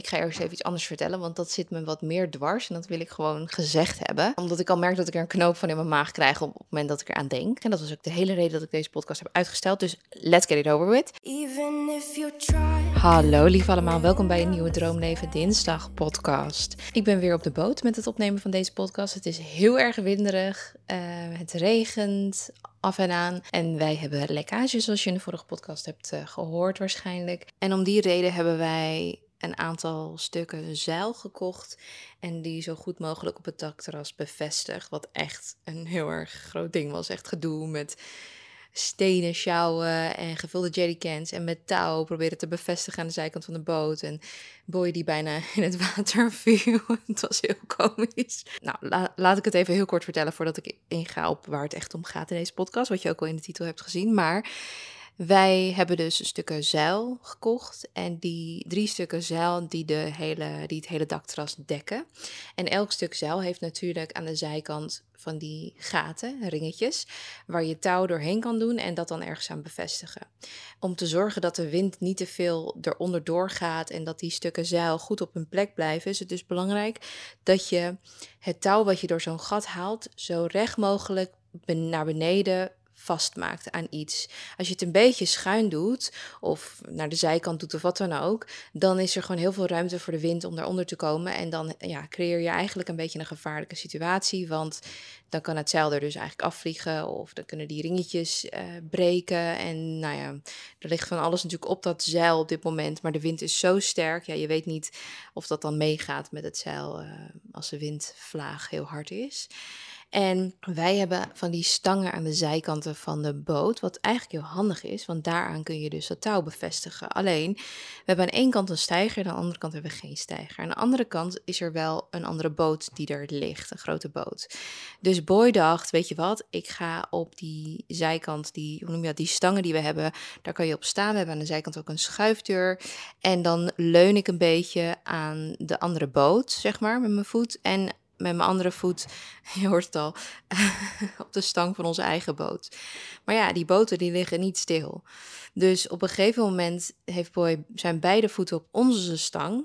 ik ga eerst even iets anders vertellen, want dat zit me wat meer dwars en dat wil ik gewoon gezegd hebben. Omdat ik al merk dat ik er een knoop van in mijn maag krijg op het moment dat ik eraan denk. En dat was ook de hele reden dat ik deze podcast heb uitgesteld. Dus let's get it over with. Even if you try. Hallo lief allemaal, welkom bij een nieuwe Droomleven Dinsdag podcast. Ik ben weer op de boot met het opnemen van deze podcast. Het is heel erg winderig, uh, het regent, af en aan. En wij hebben lekkages, zoals je in de vorige podcast hebt uh, gehoord waarschijnlijk. En om die reden hebben wij een aantal stukken zeil gekocht en die zo goed mogelijk op het dakterras bevestigd. Wat echt een heel erg groot ding was. Echt gedoe met stenen sjouwen en gevulde jerrycans en met touw proberen te bevestigen aan de zijkant van de boot. En boy die bijna in het water viel. het was heel komisch. Nou, laat ik het even heel kort vertellen voordat ik inga op waar het echt om gaat in deze podcast. Wat je ook al in de titel hebt gezien. Maar wij hebben dus stukken zeil gekocht en die drie stukken zeil die, de hele, die het hele dakterras dekken. En elk stuk zeil heeft natuurlijk aan de zijkant van die gaten, ringetjes, waar je touw doorheen kan doen en dat dan ergens aan bevestigen. Om te zorgen dat de wind niet te veel eronder doorgaat en dat die stukken zeil goed op hun plek blijven, is het dus belangrijk dat je het touw wat je door zo'n gat haalt zo recht mogelijk naar beneden vastmaakt aan iets. Als je het een beetje schuin doet, of naar de zijkant doet of wat dan ook, dan is er gewoon heel veel ruimte voor de wind om daaronder te komen. En dan ja, creëer je eigenlijk een beetje een gevaarlijke situatie, want dan kan het zeil er dus eigenlijk afvliegen, of dan kunnen die ringetjes uh, breken. En nou ja, er ligt van alles natuurlijk op dat zeil op dit moment, maar de wind is zo sterk, ja, je weet niet of dat dan meegaat met het zeil uh, als de windvlaag heel hard is. En wij hebben van die stangen aan de zijkanten van de boot, wat eigenlijk heel handig is, want daaraan kun je dus dat touw bevestigen. Alleen, we hebben aan één kant een steiger, en aan de andere kant hebben we geen steiger. Aan de andere kant is er wel een andere boot die er ligt, een grote boot. Dus Boy dacht, weet je wat, ik ga op die zijkant, die, hoe noem je dat, die stangen die we hebben, daar kan je op staan. We hebben aan de zijkant ook een schuifdeur. En dan leun ik een beetje aan de andere boot, zeg maar, met mijn voet. En met mijn andere voet, je hoort het al, op de stang van onze eigen boot. Maar ja, die boten die liggen niet stil. Dus op een gegeven moment heeft Boy zijn beide voeten op onze stang.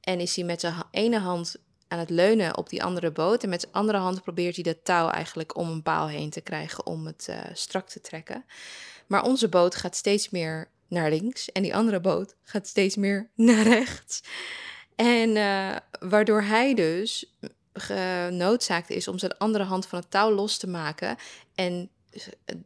En is hij met zijn ene hand aan het leunen op die andere boot. En met zijn andere hand probeert hij de touw eigenlijk om een paal heen te krijgen om het uh, strak te trekken. Maar onze boot gaat steeds meer naar links en die andere boot gaat steeds meer naar rechts. En uh, waardoor hij dus genoodzaakt is om zijn andere hand van het touw los te maken en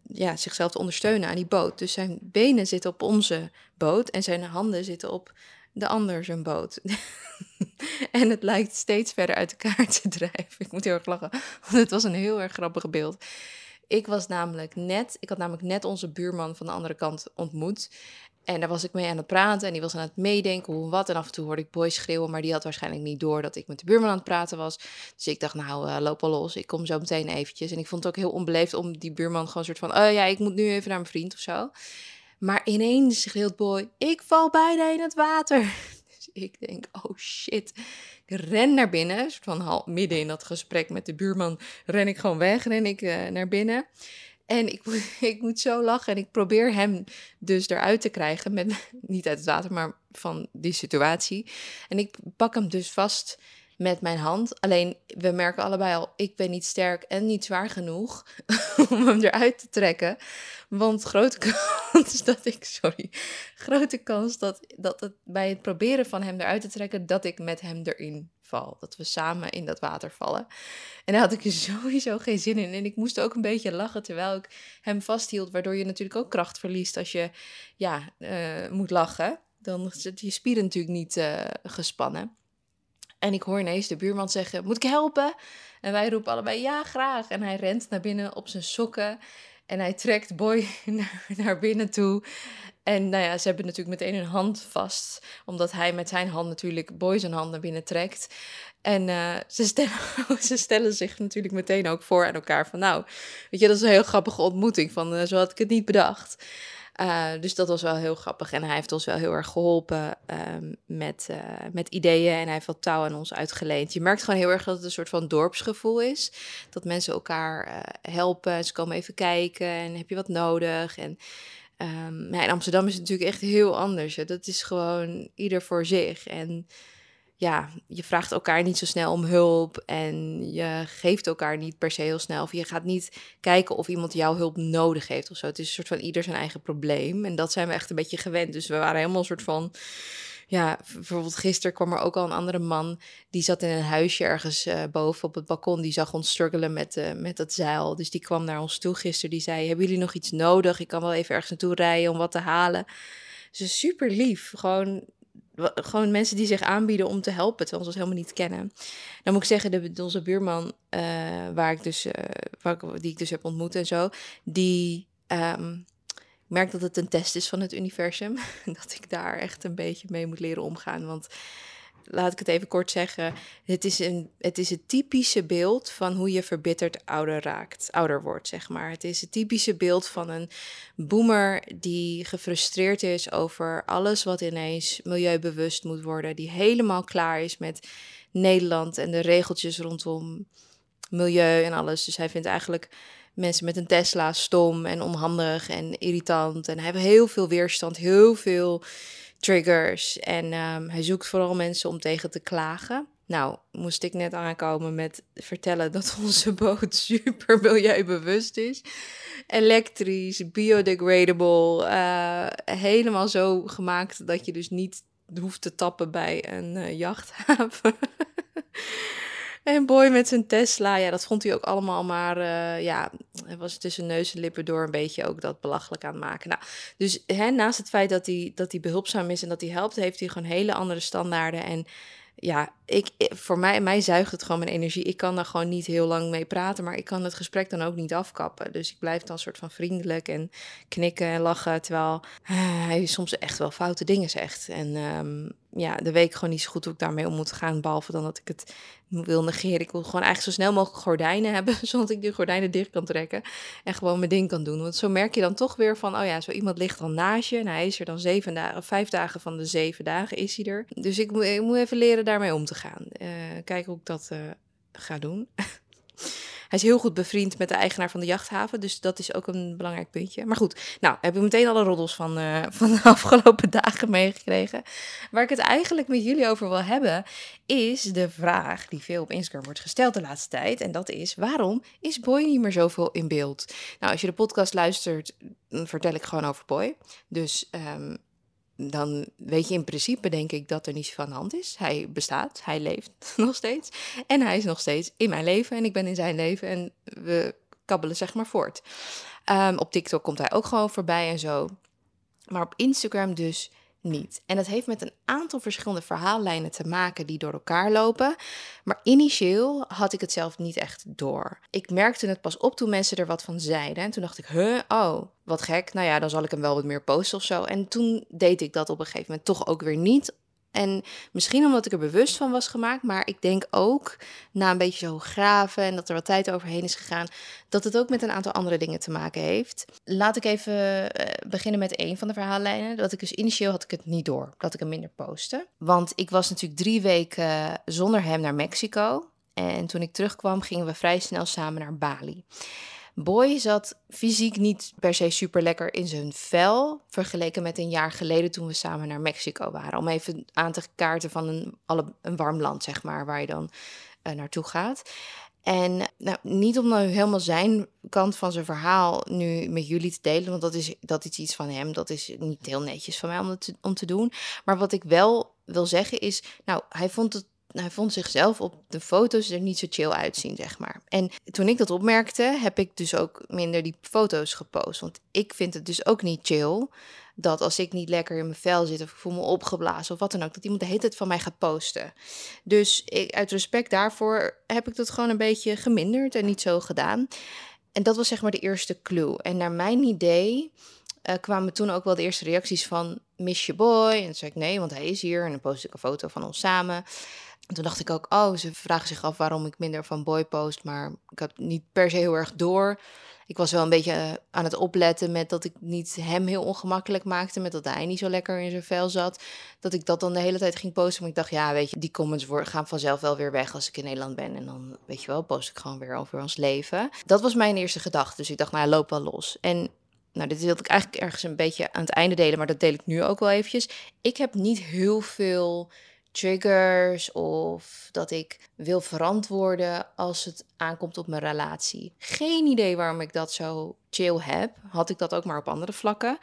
ja, zichzelf te ondersteunen aan die boot. Dus zijn benen zitten op onze boot en zijn handen zitten op de ander zijn boot. en het lijkt steeds verder uit elkaar te drijven. Ik moet heel erg lachen, want het was een heel erg grappig beeld. Ik was namelijk net, ik had namelijk net onze buurman van de andere kant ontmoet. En daar was ik mee aan het praten en die was aan het meedenken hoe wat. En af en toe hoorde ik boys schreeuwen, maar die had waarschijnlijk niet door dat ik met de buurman aan het praten was. Dus ik dacht, nou, uh, loop al los, ik kom zo meteen eventjes. En ik vond het ook heel onbeleefd om die buurman gewoon soort van, oh ja, ik moet nu even naar mijn vriend of zo. Maar ineens schreeuwt boy, ik val bijna in het water. Dus ik denk, oh shit. Ik ren naar binnen, soort van midden in dat gesprek met de buurman, ren ik gewoon weg, ren ik uh, naar binnen. En ik, ik moet zo lachen en ik probeer hem dus eruit te krijgen, met, niet uit het water, maar van die situatie. En ik pak hem dus vast met mijn hand. Alleen we merken allebei al, ik ben niet sterk en niet zwaar genoeg om hem eruit te trekken. Want grote kans dat ik, sorry, grote kans dat, dat het bij het proberen van hem eruit te trekken, dat ik met hem erin val. Dat we samen in dat water vallen. En daar had ik sowieso geen zin in. En ik moest ook een beetje lachen terwijl ik hem vasthield, waardoor je natuurlijk ook kracht verliest als je ja, uh, moet lachen. Dan zit je spieren natuurlijk niet uh, gespannen. En ik hoor ineens de buurman zeggen: Moet ik helpen? En wij roepen allebei: Ja, graag. En hij rent naar binnen op zijn sokken. En hij trekt Boy naar, naar binnen toe. En nou ja, ze hebben natuurlijk meteen hun hand vast. Omdat hij met zijn hand natuurlijk Boy zijn hand naar binnen trekt. En uh, ze, stellen, ze stellen zich natuurlijk meteen ook voor aan elkaar. Van nou, weet je, dat is een heel grappige ontmoeting. Van uh, zo had ik het niet bedacht. Uh, dus dat was wel heel grappig. En hij heeft ons wel heel erg geholpen um, met, met ideeën. En hij heeft wat touw aan ons uitgeleend. Je merkt gewoon heel erg dat het een soort van dorpsgevoel is. Dat mensen elkaar uh, helpen. Ze komen even kijken. En heb je wat nodig? En um, in Amsterdam is het natuurlijk echt heel anders. Hè? Dat is gewoon ieder voor zich. En ja, je vraagt elkaar niet zo snel om hulp en je geeft elkaar niet per se heel snel. Of je gaat niet kijken of iemand jouw hulp nodig heeft of zo. Het is een soort van ieder zijn eigen probleem. En dat zijn we echt een beetje gewend. Dus we waren helemaal een soort van ja, bijvoorbeeld gisteren kwam er ook al een andere man. Die zat in een huisje ergens uh, boven op het balkon. Die zag ons struggelen met, uh, met dat zeil. Dus die kwam naar ons toe gisteren. Die zei, hebben jullie nog iets nodig? Ik kan wel even ergens naartoe rijden om wat te halen. Dus super lief. Gewoon, gewoon mensen die zich aanbieden om te helpen, terwijl ze ons helemaal niet kennen. Dan moet ik zeggen, de, onze buurman, uh, waar ik dus, waar die ik dus heb ontmoet en zo, die... Um, merk dat het een test is van het universum. Dat ik daar echt een beetje mee moet leren omgaan. Want laat ik het even kort zeggen. Het is, een, het is het typische beeld van hoe je verbitterd ouder raakt. Ouder wordt, zeg maar. Het is het typische beeld van een boomer die gefrustreerd is over alles wat ineens milieubewust moet worden. Die helemaal klaar is met Nederland en de regeltjes rondom milieu en alles. Dus hij vindt eigenlijk mensen met een Tesla stom en onhandig en irritant. En hij heeft heel veel weerstand, heel veel triggers. En um, hij zoekt vooral mensen om tegen te klagen. Nou, moest ik net aankomen met vertellen dat onze boot super milieubewust is. Elektrisch, biodegradable, uh, helemaal zo gemaakt dat je dus niet hoeft te tappen bij een uh, jachthaven. En Boy met zijn Tesla, ja, dat vond hij ook allemaal maar, uh, ja, hij was tussen neus en lippen door een beetje ook dat belachelijk aan het maken. Nou, dus hè, naast het feit dat hij, dat hij behulpzaam is en dat hij helpt, heeft hij gewoon hele andere standaarden. En ja, ik, voor mij, mij zuigt het gewoon mijn energie. Ik kan daar gewoon niet heel lang mee praten, maar ik kan het gesprek dan ook niet afkappen. Dus ik blijf dan soort van vriendelijk en knikken en lachen, terwijl uh, hij soms echt wel foute dingen zegt. En um, ja, de week gewoon niet zo goed hoe ik daarmee om moet gaan, behalve dan dat ik het wil negeren. Ik wil gewoon eigenlijk zo snel mogelijk gordijnen hebben, zodat ik die gordijnen dicht kan trekken en gewoon mijn ding kan doen. Want zo merk je dan toch weer van, oh ja, zo iemand ligt dan naast je en hij is er dan zeven dagen, vijf dagen van de zeven dagen is hij er. Dus ik moet, ik moet even leren daarmee om te gaan. Uh, kijken hoe ik dat uh, ga doen. Hij is heel goed bevriend met de eigenaar van de jachthaven. Dus dat is ook een belangrijk puntje. Maar goed, nou heb ik meteen alle roddels van, uh, van de afgelopen dagen meegekregen. Waar ik het eigenlijk met jullie over wil hebben, is de vraag die veel op Instagram wordt gesteld de laatste tijd. En dat is: waarom is Boy niet meer zoveel in beeld? Nou, als je de podcast luistert, vertel ik gewoon over Boy. Dus um, dan weet je in principe, denk ik, dat er niets van de hand is. Hij bestaat, hij leeft nog steeds. En hij is nog steeds in mijn leven en ik ben in zijn leven en we kabbelen zeg maar voort. Um, op TikTok komt hij ook gewoon voorbij en zo. Maar op Instagram dus niet. En dat heeft met een aantal verschillende verhaallijnen te maken die door elkaar lopen. Maar initieel had ik het zelf niet echt door. Ik merkte het pas op toen mensen er wat van zeiden. En toen dacht ik, huh, oh, wat gek. Nou ja, dan zal ik hem wel wat meer posten of zo. En toen deed ik dat op een gegeven moment toch ook weer niet en misschien omdat ik er bewust van was gemaakt, maar ik denk ook na een beetje zo graven en dat er wat tijd overheen is gegaan, dat het ook met een aantal andere dingen te maken heeft. Laat ik even eh, beginnen met een van de verhaallijnen. Dat ik dus initieel had ik het niet door, dat ik hem minder postte. Want ik was natuurlijk drie weken zonder hem naar Mexico. En toen ik terugkwam, gingen we vrij snel samen naar Bali. Boy zat fysiek niet per se super lekker in zijn vel. Vergeleken met een jaar geleden toen we samen naar Mexico waren. Om even aan te kaarten van een, alle, een warm land, zeg maar, waar je dan uh, naartoe gaat. En nou, niet om nou helemaal zijn kant van zijn verhaal nu met jullie te delen, want dat is, dat is iets van hem. Dat is niet heel netjes van mij om, te, om te doen. Maar wat ik wel wil zeggen is, nou, hij vond het hij vond zichzelf op de foto's er niet zo chill uitzien, zeg maar. En toen ik dat opmerkte, heb ik dus ook minder die foto's gepost. Want ik vind het dus ook niet chill dat als ik niet lekker in mijn vel zit of ik voel me opgeblazen of wat dan ook, dat iemand de hele tijd van mij gaat posten. Dus ik, uit respect daarvoor heb ik dat gewoon een beetje geminderd en niet zo gedaan. En dat was zeg maar de eerste clue. En naar mijn idee uh, kwamen toen ook wel de eerste reacties van miss je boy. En toen zei ik nee, want hij is hier. En dan post ik een foto van ons samen. En toen dacht ik ook, oh, ze vragen zich af waarom ik minder van boy post. Maar ik had niet per se heel erg door. Ik was wel een beetje eh, aan het opletten met dat ik niet hem heel ongemakkelijk maakte. Met dat hij niet zo lekker in zijn vel zat. Dat ik dat dan de hele tijd ging posten. Maar ik dacht, ja, weet je, die comments gaan vanzelf wel weer weg als ik in Nederland ben. En dan, weet je wel, post ik gewoon weer over ons leven. Dat was mijn eerste gedachte. Dus ik dacht, nou, loop wel los. En nou, dit wilde ik eigenlijk ergens een beetje aan het einde delen, maar dat deel ik nu ook wel eventjes. Ik heb niet heel veel triggers of dat ik wil verantwoorden als het aankomt op mijn relatie. Geen idee waarom ik dat zo chill heb. Had ik dat ook maar op andere vlakken.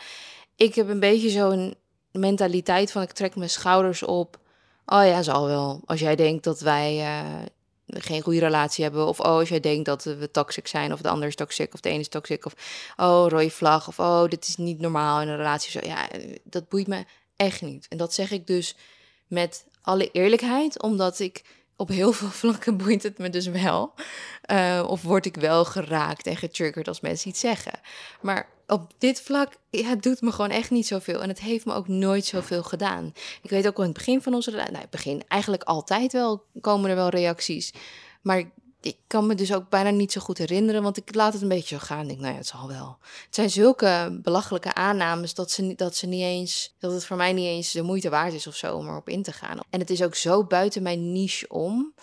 Ik heb een beetje zo'n mentaliteit van ik trek mijn schouders op. Oh ja, zal wel. Als jij denkt dat wij uh, geen goede relatie hebben. Of oh, als jij denkt dat we toxic zijn. Of de ander is toxic. Of de ene is toxic. Of oh, rode vlag. Of oh, dit is niet normaal in een relatie. Zo, ja, dat boeit me echt niet. En dat zeg ik dus met alle eerlijkheid. Omdat ik op heel veel vlakken boeit het me dus wel. Uh, of word ik wel geraakt en getriggerd als mensen iets zeggen. Maar op dit vlak, ja, het doet me gewoon echt niet zoveel. En het heeft me ook nooit zoveel gedaan. Ik weet ook al in het begin van onze nou, begin eigenlijk altijd wel, komen er wel reacties. Maar ik kan me dus ook bijna niet zo goed herinneren, want ik laat het een beetje zo gaan. Ik denk, nou ja, het zal wel. Het zijn zulke belachelijke aannames dat ze, dat ze niet eens, dat het voor mij niet eens de moeite waard is of zo om erop in te gaan. En het is ook zo buiten mijn niche om.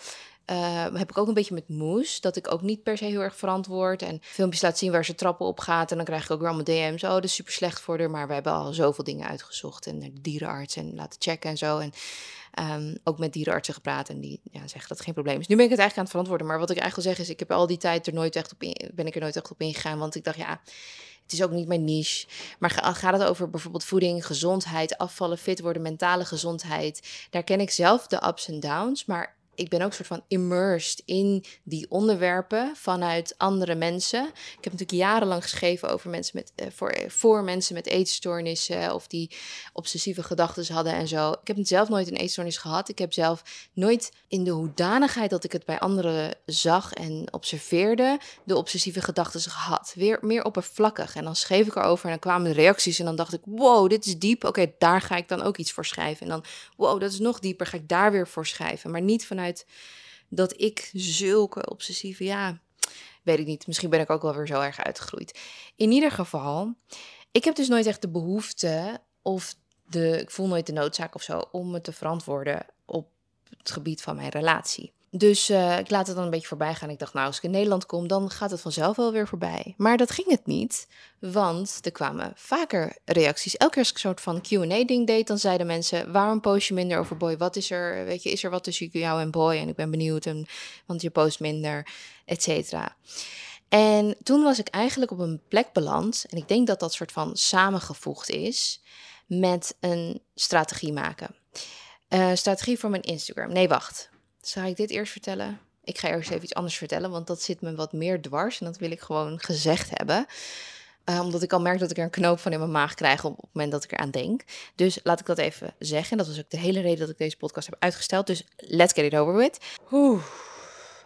Uh, heb ik ook een beetje met moes. Dat ik ook niet per se heel erg verantwoord. En filmpjes laat zien waar ze trappen op gaat. En dan krijg ik ook weer allemaal DM's. Oh, dat is super slecht voor haar. Maar we hebben al zoveel dingen uitgezocht. En de dierenarts en laten checken en zo. En um, ook met dierenartsen gepraat. En die ja, zeggen dat geen probleem is. Nu ben ik het eigenlijk aan het verantwoorden. Maar wat ik eigenlijk wil zeggen is, ik heb al die tijd er nooit echt op in, ben ik er nooit echt op ingegaan. Want ik dacht, ja, het is ook niet mijn niche. Maar gaat het over bijvoorbeeld voeding, gezondheid, afvallen, fit worden, mentale gezondheid. Daar ken ik zelf de ups en downs. Maar ik ben ook soort van immersed in die onderwerpen vanuit andere mensen. Ik heb natuurlijk jarenlang geschreven over mensen met, uh, voor, voor mensen met eetstoornissen of die obsessieve gedachten hadden en zo. Ik heb zelf nooit een eetstoornis gehad. Ik heb zelf nooit in de hoedanigheid dat ik het bij anderen zag en observeerde, de obsessieve gedachten gehad. Weer meer oppervlakkig. En dan schreef ik erover en dan kwamen de reacties en dan dacht ik, wow, dit is diep. Oké, daar ga ik dan ook iets voor schrijven. En dan, wow, dat is nog dieper, ga ik daar weer voor schrijven. Maar niet dat ik zulke obsessieve, ja, weet ik niet. Misschien ben ik ook wel weer zo erg uitgegroeid. In ieder geval, ik heb dus nooit echt de behoefte of de, ik voel nooit de noodzaak of zo om me te verantwoorden op het gebied van mijn relatie. Dus uh, ik laat het dan een beetje voorbij gaan. Ik dacht, nou, als ik in Nederland kom, dan gaat het vanzelf wel weer voorbij. Maar dat ging het niet, want er kwamen vaker reacties. Elke keer als ik een soort van Q&A-ding deed, dan zeiden mensen... waarom post je minder over Boy? Wat is er, weet je, is er wat tussen jou en Boy? En ik ben benieuwd, en, want je post minder, et cetera. En toen was ik eigenlijk op een plek beland... en ik denk dat dat soort van samengevoegd is... met een strategie maken. Uh, strategie voor mijn Instagram. Nee, wacht. Zal ik dit eerst vertellen? Ik ga eerst even iets anders vertellen, want dat zit me wat meer dwars en dat wil ik gewoon gezegd hebben. Uh, omdat ik al merk dat ik er een knoop van in mijn maag krijg op, het moment dat ik eraan denk. Dus laat ik dat even zeggen. Dat was ook de hele reden dat ik deze podcast heb uitgesteld. Dus let's get it over with. Oeh,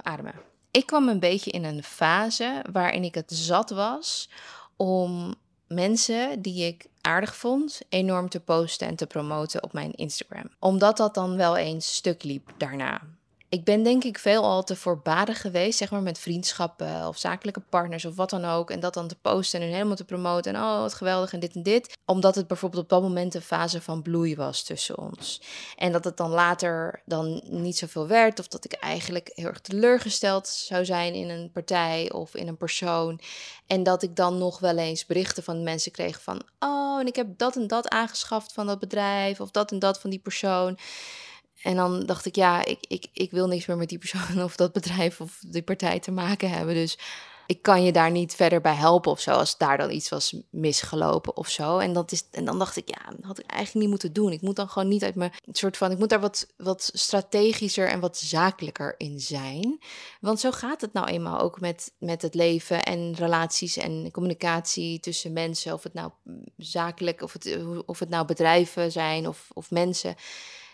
ademen. Ik kwam een beetje in een fase waarin ik het zat was om mensen die ik aardig vond, enorm te posten en te promoten op mijn Instagram. Omdat dat dan wel eens stuk liep daarna ik ben denk ik veel al te voorbarig geweest, zeg maar met vriendschappen of zakelijke partners of wat dan ook. En dat dan te posten en helemaal te promoten. En oh, wat geweldig en dit en dit. Omdat het bijvoorbeeld op dat moment een fase van bloei was tussen ons. En dat het dan later dan niet zoveel werd. Of dat ik eigenlijk heel erg teleurgesteld zou zijn in een partij of in een persoon. En dat ik dan nog wel eens berichten van mensen kreeg van... Oh, en ik heb dat en dat aangeschaft van dat bedrijf of dat en dat van die persoon. En dan dacht ik, ja, ik, ik, ik wil niks meer met die persoon of dat bedrijf of die partij te maken hebben. Dus ik kan je daar niet verder bij helpen of zo, als daar dan iets was misgelopen of zo. En, dat is, en dan dacht ik, ja, dat had ik eigenlijk niet moeten doen. Ik moet dan gewoon niet uit mijn soort van, ik moet daar wat, wat strategischer en wat zakelijker in zijn. Want zo gaat het nou eenmaal ook met, met het leven en relaties en communicatie tussen mensen. Of het nou zakelijk, of het, of het nou bedrijven zijn of, of mensen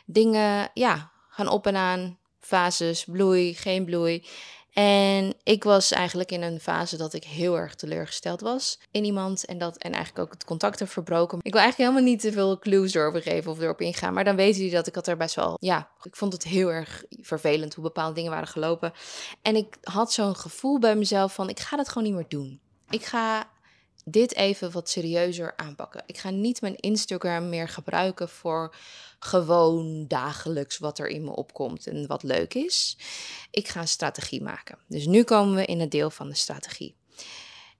dingen ja, gaan op en aan. Fases, bloei, geen bloei. En ik was eigenlijk in een fase dat ik heel erg teleurgesteld was in iemand. En, dat, en eigenlijk ook het contact heb verbroken. Ik wil eigenlijk helemaal niet te veel clues erover geven of erop ingaan. Maar dan weten jullie dat ik had er best wel... Ja, ik vond het heel erg vervelend hoe bepaalde dingen waren gelopen. En ik had zo'n gevoel bij mezelf van ik ga dat gewoon niet meer doen. Ik ga dit even wat serieuzer aanpakken. Ik ga niet mijn Instagram meer gebruiken voor gewoon dagelijks wat er in me opkomt en wat leuk is. Ik ga een strategie maken. Dus nu komen we in het deel van de strategie.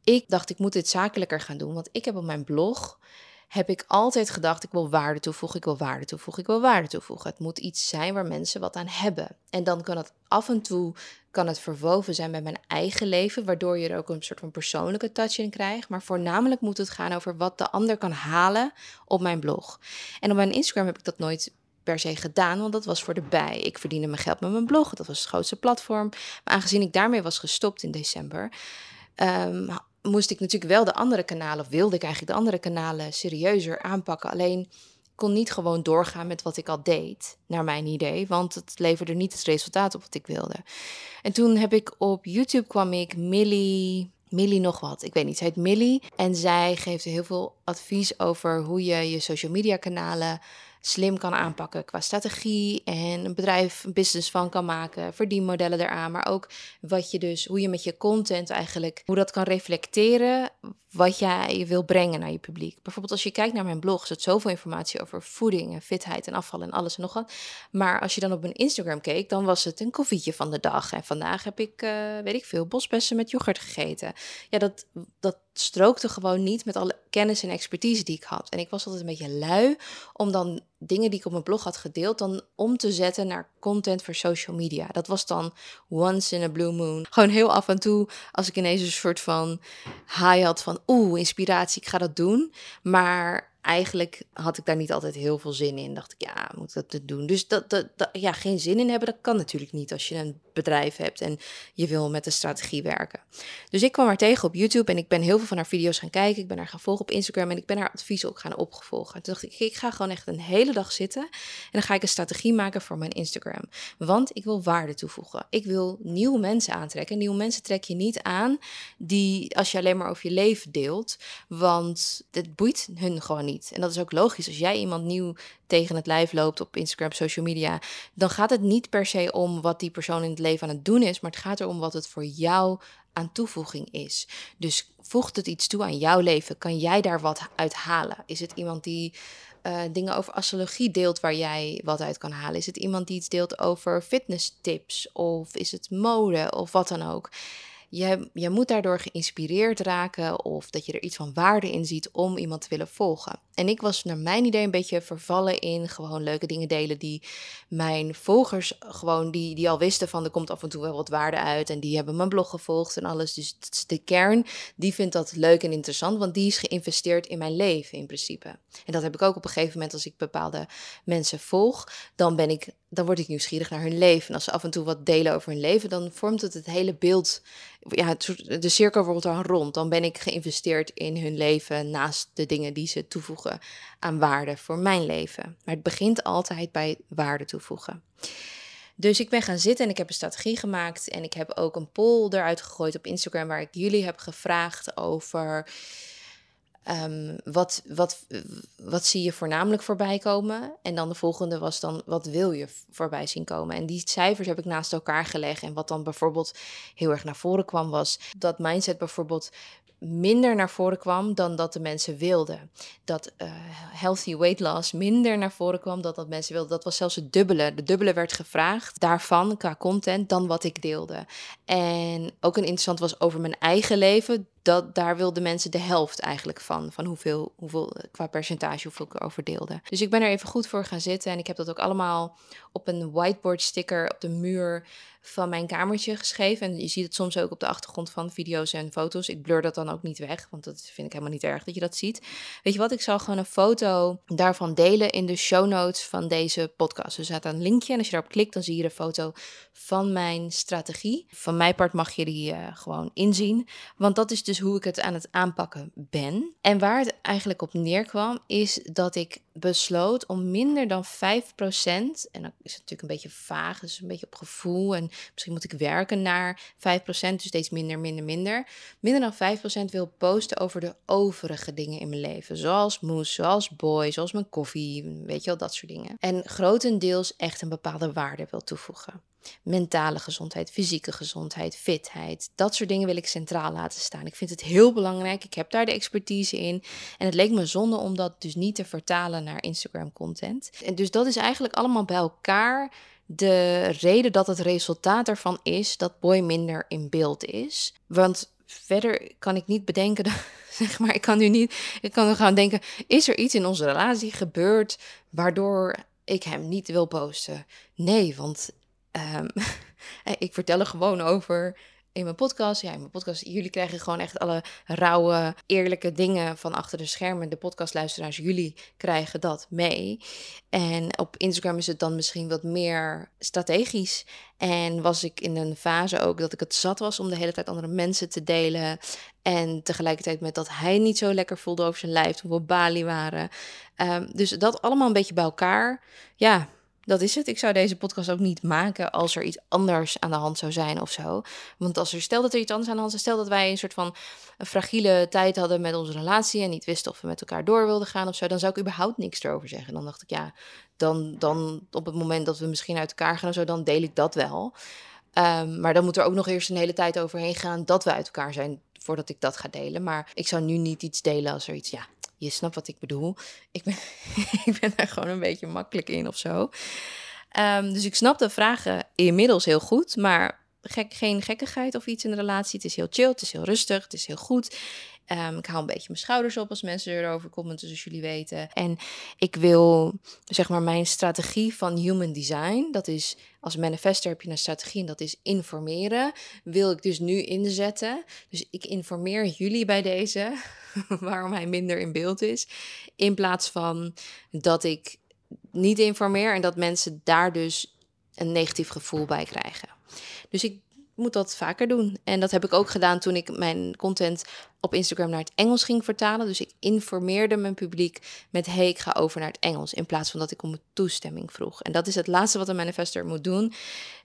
Ik dacht, ik moet dit zakelijker gaan doen, want ik heb op mijn blog heb ik altijd gedacht: ik wil waarde toevoegen, ik wil waarde toevoegen, ik wil waarde toevoegen. Het moet iets zijn waar mensen wat aan hebben. En dan kan het af en toe kan het verwoven zijn met mijn eigen leven, waardoor je er ook een soort van persoonlijke touch in krijgt. Maar voornamelijk moet het gaan over wat de ander kan halen op mijn blog. En op mijn Instagram heb ik dat nooit per se gedaan, want dat was voor de bij. Ik verdiende mijn geld met mijn blog, dat was het grootste platform. Maar aangezien ik daarmee was gestopt in december, um, moest ik natuurlijk wel de andere kanalen, of wilde ik eigenlijk de andere kanalen serieuzer aanpakken. Alleen kon niet gewoon doorgaan met wat ik al deed, naar mijn idee, want het leverde niet het resultaat op wat ik wilde. En toen heb ik op YouTube kwam ik Millie, Millie nog wat, ik weet niet, ze heet Millie en zij geeft heel veel advies over hoe je je social media kanalen slim kan aanpakken qua strategie en een bedrijf, een business van kan maken, verdienmodellen eraan, maar ook wat je dus, hoe je met je content eigenlijk, hoe dat kan reflecteren wat jij wil brengen naar je publiek. Bijvoorbeeld als je kijkt naar mijn blog, zit zoveel informatie over voeding en fitheid en afval en alles en nog wat. Maar als je dan op mijn Instagram keek, dan was het een koffietje van de dag. En vandaag heb ik, uh, weet ik veel, bosbessen met yoghurt gegeten. Ja, dat, dat strookte gewoon niet met alle kennis en expertise die ik had. En ik was altijd een beetje lui om dan dingen die ik op mijn blog had gedeeld, dan om te zetten naar content voor social media. Dat was dan once in a blue moon. Gewoon heel af en toe, als ik ineens een soort van high had van, oeh, inspiratie, ik ga dat doen. Maar eigenlijk had ik daar niet altijd heel veel zin in. Dacht ik, ja, moet ik dat doen? Dus dat, dat, ja, geen zin in hebben, dat kan natuurlijk niet als je een bedrijf hebt en je wil met een strategie werken. Dus ik kwam haar tegen op YouTube en ik ben heel veel van haar video's gaan kijken. Ik ben haar gaan volgen op Instagram en ik ben haar advies ook gaan opgevolgen. Toen dacht ik, ik ga gewoon echt een hele dag zitten en dan ga ik een strategie maken voor mijn Instagram. Want ik wil waarde toevoegen. Ik wil nieuwe mensen aantrekken. Nieuwe mensen trek je niet aan die als je alleen maar over je leven deelt, want het boeit hun gewoon niet. En dat is ook logisch. Als jij iemand nieuw tegen het lijf loopt op Instagram, social media, dan gaat het niet per se om wat die persoon in het leven aan het doen is, maar het gaat erom wat het voor jou aan toevoeging is. Dus voegt het iets toe aan jouw leven? Kan jij daar wat uit halen? Is het iemand die uh, dingen over astrologie deelt waar jij wat uit kan halen? Is het iemand die iets deelt over fitness tips? Of is het mode of wat dan ook? je, je moet daardoor geïnspireerd raken of dat je er iets van waarde in ziet om iemand te willen volgen. En ik was naar mijn idee een beetje vervallen in gewoon leuke dingen delen die mijn volgers gewoon, die, die al wisten van er komt af en toe wel wat waarde uit en die hebben mijn blog gevolgd en alles. Dus de kern, die vindt dat leuk en interessant, want die is geïnvesteerd in mijn leven in principe. En dat heb ik ook op een gegeven moment als ik bepaalde mensen volg, dan ben ik dan word ik nieuwsgierig naar hun leven. En als ze af en toe wat delen over hun leven, dan vormt het het hele beeld. Ja, de cirkel wordt dan rond. Dan ben ik geïnvesteerd in hun leven naast de dingen die ze toevoegen aan waarde voor mijn leven. Maar het begint altijd bij waarde toevoegen. Dus ik ben gaan zitten en ik heb een strategie gemaakt. En ik heb ook een poll eruit gegooid op Instagram waar ik jullie heb gevraagd over Um, wat, wat, wat zie je voornamelijk voorbij komen? En dan de volgende was dan, wat wil je voorbij zien komen? En die cijfers heb ik naast elkaar gelegd. En wat dan bijvoorbeeld heel erg naar voren kwam, was dat mindset bijvoorbeeld minder naar voren kwam dan dat de mensen wilden. Dat uh, healthy weight loss minder naar voren kwam dan dat mensen wilden. Dat was zelfs het dubbele. De dubbele werd gevraagd daarvan qua content dan wat ik deelde. En ook een interessant was over mijn eigen leven dat, daar wilden mensen de helft eigenlijk van. Van hoeveel, hoeveel qua percentage hoeveel ik erover deelde. Dus ik ben er even goed voor gaan zitten. En ik heb dat ook allemaal op een whiteboard sticker op de muur van mijn kamertje geschreven. En je ziet het soms ook op de achtergrond van video's en foto's. Ik blur dat dan ook niet weg, want dat vind ik helemaal niet erg dat je dat ziet. Weet je wat, ik zal gewoon een foto daarvan delen in de show notes van deze podcast. Er staat een linkje en als je daarop klikt, dan zie je de foto van mijn strategie. Van mijn part mag je die uh, gewoon inzien, want dat is dus hoe ik het aan het aanpakken ben. En waar het eigenlijk op neerkwam, is dat ik besloot om minder dan 5%, en dan is natuurlijk een beetje vaag, dus een beetje op gevoel, en misschien moet ik werken naar 5%, dus steeds minder, minder, minder. Minder dan 5% wil posten over de overige dingen in mijn leven, zoals moes, zoals boy, zoals mijn koffie, weet je wel, dat soort dingen. En grotendeels echt een bepaalde waarde wil toevoegen. Mentale gezondheid, fysieke gezondheid, fitheid. Dat soort dingen wil ik centraal laten staan. Ik vind het heel belangrijk. Ik heb daar de expertise in. En het leek me zonde om dat dus niet te vertalen naar Instagram content. En dus dat is eigenlijk allemaal bij elkaar de reden dat het resultaat ervan is dat Boy minder in beeld is. Want verder kan ik niet bedenken, zeg maar, ik kan nu niet, ik kan gaan denken, is er iets in onze relatie gebeurd waardoor ik hem niet wil posten? Nee, want um, ik vertel er gewoon over in mijn podcast. Ja, in mijn podcast. Jullie krijgen gewoon echt alle rauwe, eerlijke dingen van achter de schermen. De podcastluisteraars, jullie krijgen dat mee. En op Instagram is het dan misschien wat meer strategisch. En was ik in een fase ook dat ik het zat was om de hele tijd andere mensen te delen. En tegelijkertijd met dat hij niet zo lekker voelde over zijn lijf toen we op Bali waren. Um, dus dat allemaal een beetje bij elkaar. Ja, dat is het. Ik zou deze podcast ook niet maken als er iets anders aan de hand zou zijn of zo. Want als er stel dat er iets anders aan de hand is, stel dat wij een soort van een fragiele tijd hadden met onze relatie en niet wisten of we met elkaar door wilden gaan of zo, dan zou ik überhaupt niks erover zeggen. Dan dacht ik, ja, dan, dan op het moment dat we misschien uit elkaar gaan of zo, dan deel ik dat wel. Um, maar dan moet er ook nog eerst een hele tijd overheen gaan dat we uit elkaar zijn voordat ik dat ga delen. Maar ik zou nu niet iets delen als er iets, ja, je snapt wat ik bedoel. Ik ben, ik ben daar gewoon een beetje makkelijk in of zo. Um, dus ik snap de vragen inmiddels heel goed, maar gek, geen gekkigheid of iets in de relatie. Het is heel chill, het is heel rustig, het is heel goed. Um, ik hou een beetje mijn schouders op als mensen erover commenten, zoals jullie weten. En ik wil, zeg maar, mijn strategie van human design, dat is als manifester heb je een strategie en dat is informeren, wil ik dus nu inzetten. Dus ik informeer jullie bij deze waarom hij minder in beeld is, in plaats van dat ik niet informeer en dat mensen daar dus een negatief gevoel bij krijgen. Dus ik moet dat vaker doen. En dat heb ik ook gedaan toen ik mijn content op Instagram naar het Engels ging vertalen. Dus ik informeerde mijn publiek met: hey, ik ga over naar het Engels. In plaats van dat ik om toestemming vroeg. En dat is het laatste wat een manifester moet doen: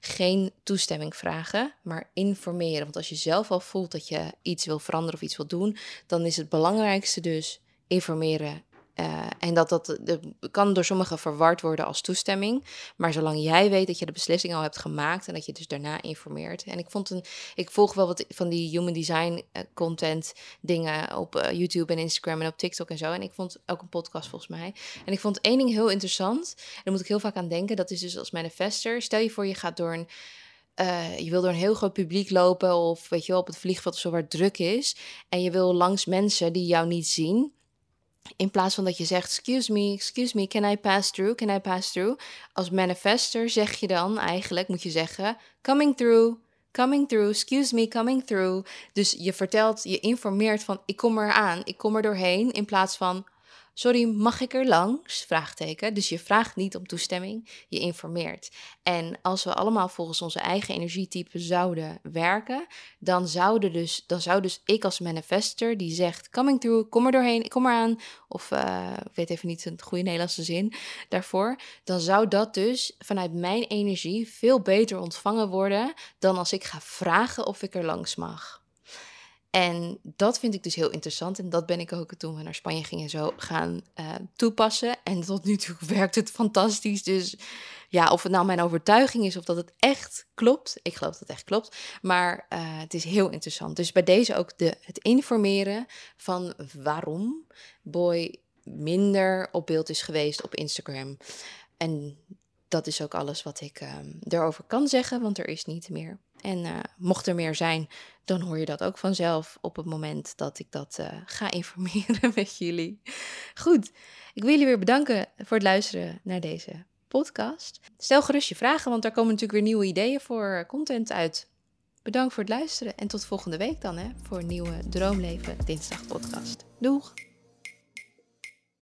geen toestemming vragen, maar informeren. Want als je zelf al voelt dat je iets wil veranderen of iets wil doen, dan is het belangrijkste dus informeren uh, en dat dat de, kan door sommigen verward worden als toestemming. Maar zolang jij weet dat je de beslissing al hebt gemaakt en dat je dus daarna informeert. En ik vond een, ik volg wel wat van die human design uh, content dingen op YouTube en Instagram en op TikTok en zo. En ik vond ook een podcast volgens mij. En ik vond één ding heel interessant. En daar moet ik heel vaak aan denken. Dat is dus als manifester. Stel je voor je gaat door een. Je wil door een heel groot publiek lopen of weet je wel, op het vliegveld of zo waar het druk is. En je wil langs mensen die jou niet zien. In plaats van dat je zegt, excuse me, excuse me, can I pass through, can I pass through? Als manifester zeg je dan eigenlijk, moet je zeggen, coming through, coming through, excuse me, coming through. Dus je vertelt, je informeert van, ik kom eraan, ik kom er doorheen, in plaats van, Sorry, mag ik er langs? Vraagteken. Dus je vraagt niet om toestemming, je informeert. En als we allemaal volgens onze eigen energietype zouden werken, dan, zouden dus, dan zou dus ik als manifester die zegt: coming through, kom er doorheen, kom eraan. Of ik weet even niet een goede Nederlandse zin daarvoor. Dan zou dat dus vanuit mijn energie veel beter ontvangen worden dan als ik ga vragen of ik er langs mag. En dat vind ik dus heel interessant. En dat ben ik ook toen we naar Spanje gingen zo gaan uh, toepassen. En tot nu toe werkt het fantastisch. Dus ja, of het nou mijn overtuiging is of dat het echt klopt. Ik geloof dat het echt klopt. Maar uh, het is heel interessant. Dus bij deze ook de, het informeren van waarom Boy minder op beeld is geweest op Instagram. En dat is ook alles wat ik uh, erover kan zeggen, want er is niet meer. En uh, mocht er meer zijn, dan hoor je dat ook vanzelf op het moment dat ik dat uh, ga informeren met jullie. Goed, ik wil jullie weer bedanken voor het luisteren naar deze podcast. Stel gerust je vragen, want daar komen natuurlijk weer nieuwe ideeën voor content uit. Bedankt voor het luisteren en tot volgende week dan hè, voor een nieuwe Droomleven Dinsdag podcast. Doeg!